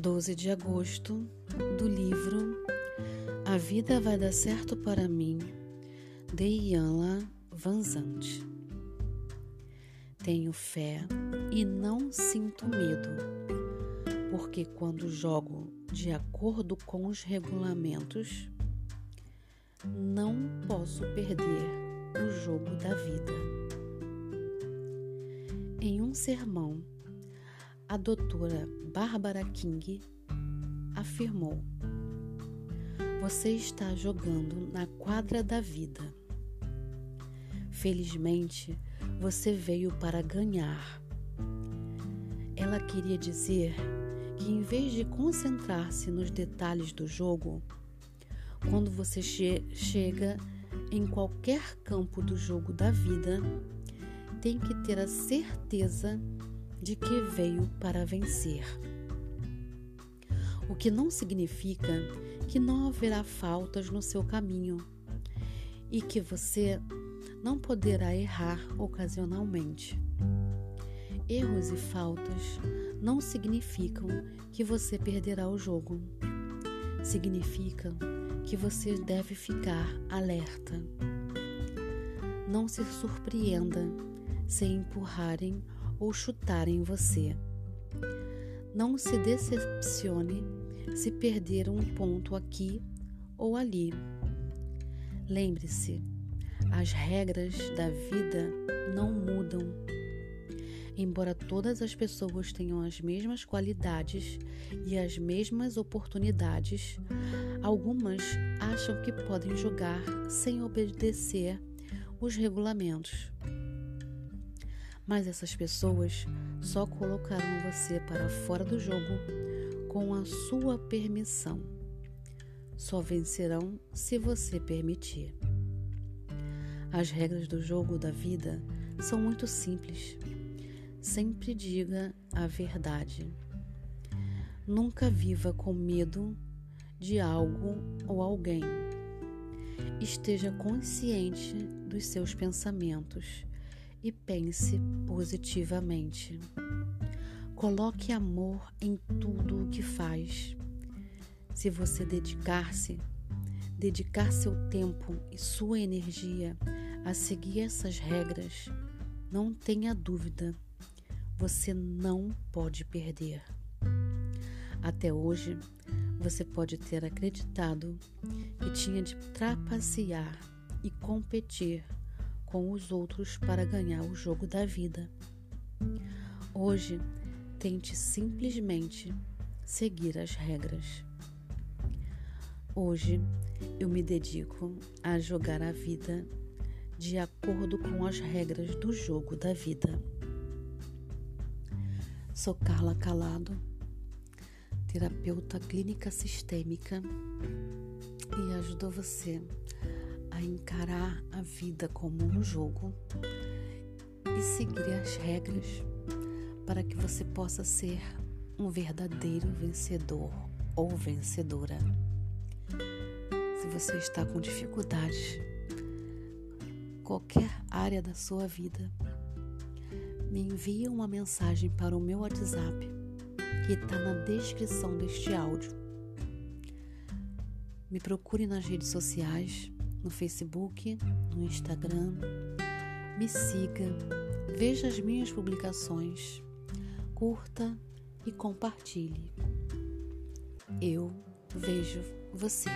12 de agosto, do livro A Vida Vai Dar Certo para Mim, de Ianla Vanzante. Tenho fé e não sinto medo, porque quando jogo de acordo com os regulamentos, não posso perder o jogo da vida. Em um sermão, a doutora Barbara King afirmou: Você está jogando na quadra da vida. Felizmente, você veio para ganhar. Ela queria dizer que, em vez de concentrar-se nos detalhes do jogo, quando você che chega em qualquer campo do jogo da vida, tem que ter a certeza de que veio para vencer. O que não significa que não haverá faltas no seu caminho e que você não poderá errar ocasionalmente. Erros e faltas não significam que você perderá o jogo. Significam que você deve ficar alerta. Não se surpreenda se empurrarem ou chutarem você. Não se decepcione se perder um ponto aqui ou ali. Lembre-se, as regras da vida não mudam. Embora todas as pessoas tenham as mesmas qualidades e as mesmas oportunidades, algumas acham que podem jogar sem obedecer os regulamentos. Mas essas pessoas só colocarão você para fora do jogo com a sua permissão. Só vencerão se você permitir. As regras do jogo da vida são muito simples. Sempre diga a verdade. Nunca viva com medo de algo ou alguém. Esteja consciente dos seus pensamentos e pense positivamente. Coloque amor em tudo o que faz. Se você dedicar-se, dedicar seu tempo e sua energia a seguir essas regras, não tenha dúvida, você não pode perder. Até hoje, você pode ter acreditado que tinha de trapacear e competir com os outros para ganhar o jogo da vida. Hoje, tente simplesmente seguir as regras. Hoje, eu me dedico a jogar a vida de acordo com as regras do jogo da vida. Sou Carla Calado, terapeuta clínica sistêmica e ajudo você encarar a vida como um jogo e seguir as regras para que você possa ser um verdadeiro vencedor ou vencedora. Se você está com dificuldades, qualquer área da sua vida, me envie uma mensagem para o meu WhatsApp que está na descrição deste áudio. Me procure nas redes sociais no Facebook, no Instagram. Me siga, veja as minhas publicações, curta e compartilhe. Eu vejo você.